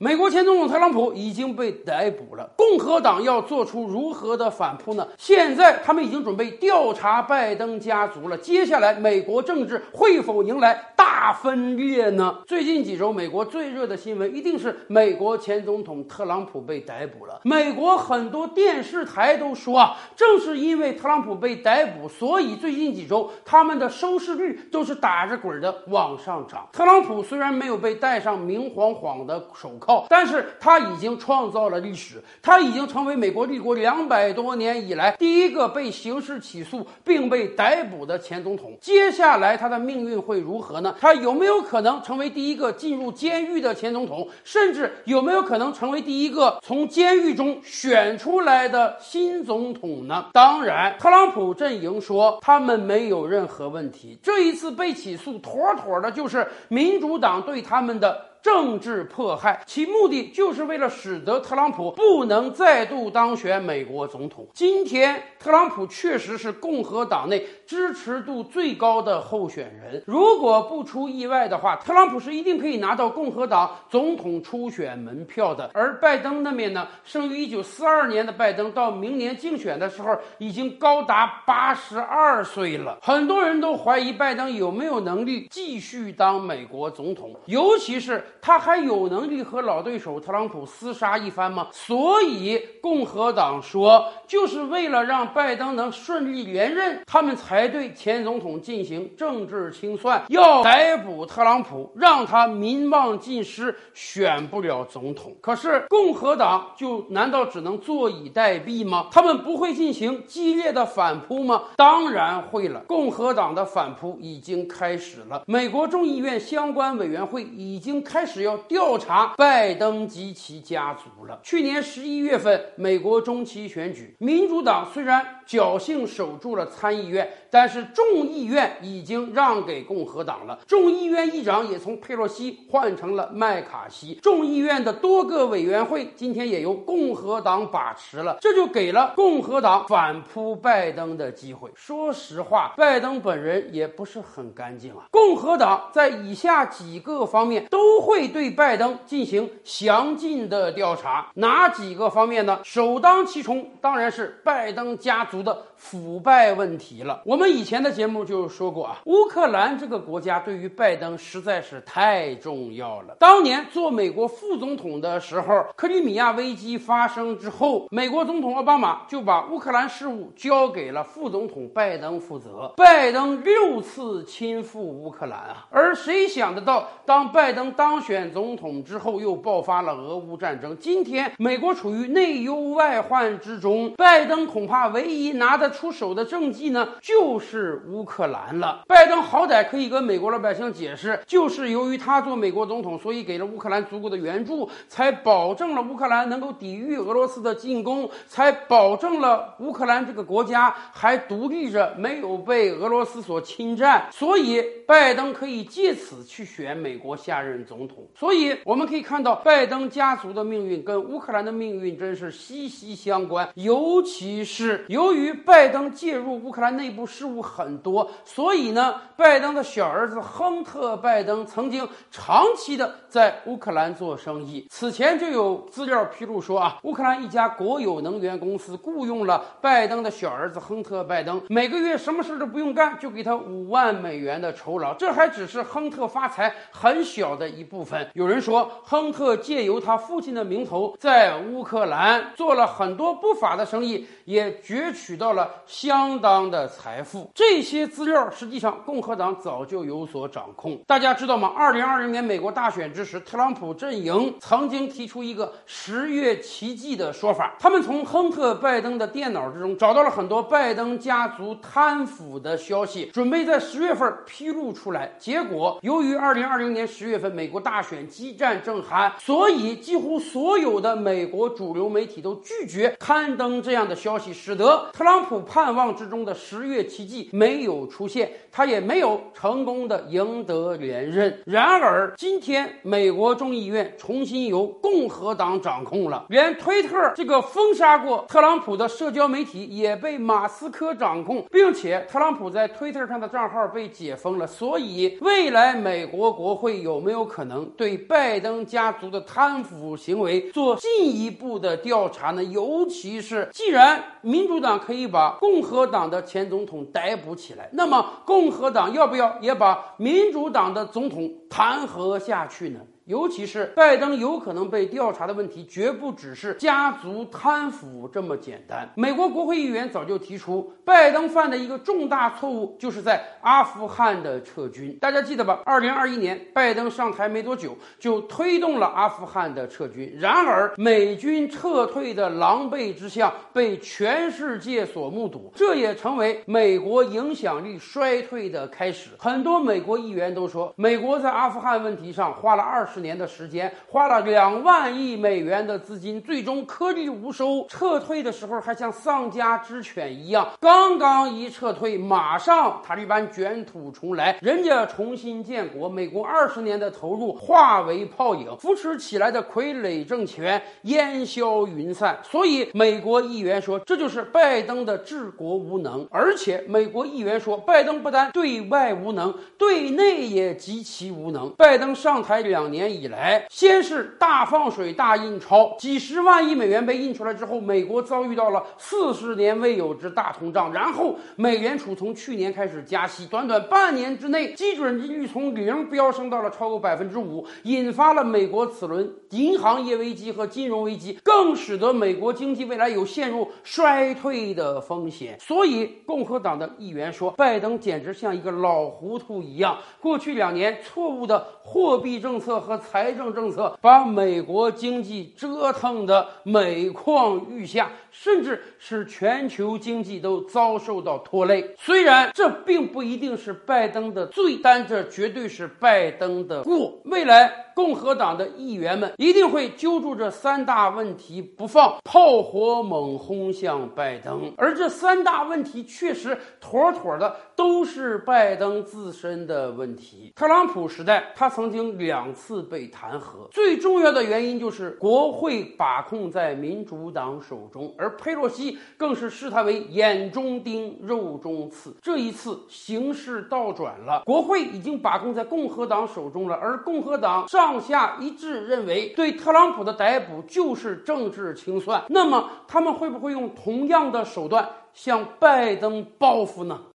美国前总统特朗普已经被逮捕了，共和党要做出如何的反扑呢？现在他们已经准备调查拜登家族了。接下来，美国政治会否迎来大分裂呢？最近几周，美国最热的新闻一定是美国前总统特朗普被逮捕了。美国很多电视台都说啊，正是因为特朗普被逮捕，所以最近几周他们的收视率都是打着滚的往上涨。特朗普虽然没有被戴上明晃晃的手铐。但是他已经创造了历史，他已经成为美国立国两百多年以来第一个被刑事起诉并被逮捕的前总统。接下来他的命运会如何呢？他有没有可能成为第一个进入监狱的前总统？甚至有没有可能成为第一个从监狱中选出来的新总统呢？当然，特朗普阵营说他们没有任何问题。这一次被起诉，妥妥的就是民主党对他们的。政治迫害，其目的就是为了使得特朗普不能再度当选美国总统。今天，特朗普确实是共和党内支持度最高的候选人。如果不出意外的话，特朗普是一定可以拿到共和党总统初选门票的。而拜登那边呢，生于一九四二年的拜登，到明年竞选的时候已经高达八十二岁了。很多人都怀疑拜登有没有能力继续当美国总统，尤其是。他还有能力和老对手特朗普厮杀一番吗？所以共和党说，就是为了让拜登能顺利连任，他们才对前总统进行政治清算，要逮捕特朗普，让他民望尽失，选不了总统。可是共和党就难道只能坐以待毙吗？他们不会进行激烈的反扑吗？当然会了。共和党的反扑已经开始了，美国众议院相关委员会已经开。开始要调查拜登及其家族了。去年十一月份，美国中期选举，民主党虽然侥幸守住了参议院，但是众议院已经让给共和党了。众议院议长也从佩洛西换成了麦卡锡。众议院的多个委员会今天也由共和党把持了，这就给了共和党反扑拜登的机会。说实话，拜登本人也不是很干净啊。共和党在以下几个方面都。会对拜登进行详尽的调查，哪几个方面呢？首当其冲当然是拜登家族的腐败问题了。我们以前的节目就说过啊，乌克兰这个国家对于拜登实在是太重要了。当年做美国副总统的时候，克里米亚危机发生之后，美国总统奥巴马就把乌克兰事务交给了副总统拜登负责。拜登六次亲赴乌克兰啊，而谁想得到，当拜登当选总统之后，又爆发了俄乌战争。今天，美国处于内忧外患之中，拜登恐怕唯一拿得出手的政绩呢，就是乌克兰了。拜登好歹可以跟美国老百姓解释，就是由于他做美国总统，所以给了乌克兰足够的援助，才保证了乌克兰能够抵御俄罗斯的进攻，才保证了乌克兰这个国家还独立着，没有被俄罗斯所侵占。所以，拜登可以借此去选美国下任总统。所以我们可以看到，拜登家族的命运跟乌克兰的命运真是息息相关。尤其是由于拜拜登介入乌克兰内部事务很多，所以呢，拜登的小儿子亨特·拜登曾经长期的在乌克兰做生意。此前就有资料披露说啊，乌克兰一家国有能源公司雇佣了拜登的小儿子亨特·拜登，每个月什么事都不用干，就给他五万美元的酬劳。这还只是亨特发财很小的一。部分有人说，亨特借由他父亲的名头，在乌克兰做了很多不法的生意，也攫取到了相当的财富。这些资料实际上共和党早就有所掌控。大家知道吗？二零二零年美国大选之时，特朗普阵营曾经提出一个“十月奇迹”的说法，他们从亨特·拜登的电脑之中找到了很多拜登家族贪腐的消息，准备在十月份披露出来。结果，由于二零二零年十月份美国大选激战正酣，所以几乎所有的美国主流媒体都拒绝刊登这样的消息，使得特朗普盼望之中的十月奇迹没有出现，他也没有成功的赢得连任。然而，今天美国众议院重新由共和党掌控了，连推特这个封杀过特朗普的社交媒体也被马斯克掌控，并且特朗普在推特上的账号被解封了。所以，未来美国国会有没有可能？能对拜登家族的贪腐行为做进一步的调查呢？尤其是既然民主党可以把共和党的前总统逮捕起来，那么共和党要不要也把民主党的总统弹劾下去呢？尤其是拜登有可能被调查的问题，绝不只是家族贪腐这么简单。美国国会议员早就提出，拜登犯的一个重大错误，就是在阿富汗的撤军。大家记得吧？二零二一年，拜登上台没多久，就推动了阿富汗的撤军。然而，美军撤退的狼狈之相被全世界所目睹，这也成为美国影响力衰退的开始。很多美国议员都说，美国在阿富汗问题上花了二十。年的时间，花了两万亿美元的资金，最终颗粒无收。撤退的时候还像丧家之犬一样，刚刚一撤退，马上塔利班卷土重来，人家重新建国，美国二十年的投入化为泡影，扶持起来的傀儡政权烟消云散。所以，美国议员说，这就是拜登的治国无能。而且，美国议员说，拜登不单对外无能，对内也极其无能。拜登上台两年。以来，先是大放水、大印钞，几十万亿美元被印出来之后，美国遭遇到了四十年未有之大通胀。然后，美联储从去年开始加息，短短半年之内，基准利率从零飙升到了超过百分之五，引发了美国此轮银行业危机和金融危机，更使得美国经济未来有陷入衰退的风险。所以，共和党的议员说，拜登简直像一个老糊涂一样，过去两年错误的货币政策和财政政策把美国经济折腾得每况愈下，甚至使全球经济都遭受到拖累。虽然这并不一定是拜登的罪，但这绝对是拜登的过。未来。共和党的议员们一定会揪住这三大问题不放，炮火猛轰向拜登。而这三大问题确实妥妥的都是拜登自身的问题。特朗普时代，他曾经两次被弹劾，最重要的原因就是国会把控在民主党手中，而佩洛西更是视他为眼中钉、肉中刺。这一次形势倒转了，国会已经把控在共和党手中了，而共和党上。下一致认为，对特朗普的逮捕就是政治清算。那么，他们会不会用同样的手段向拜登报复呢？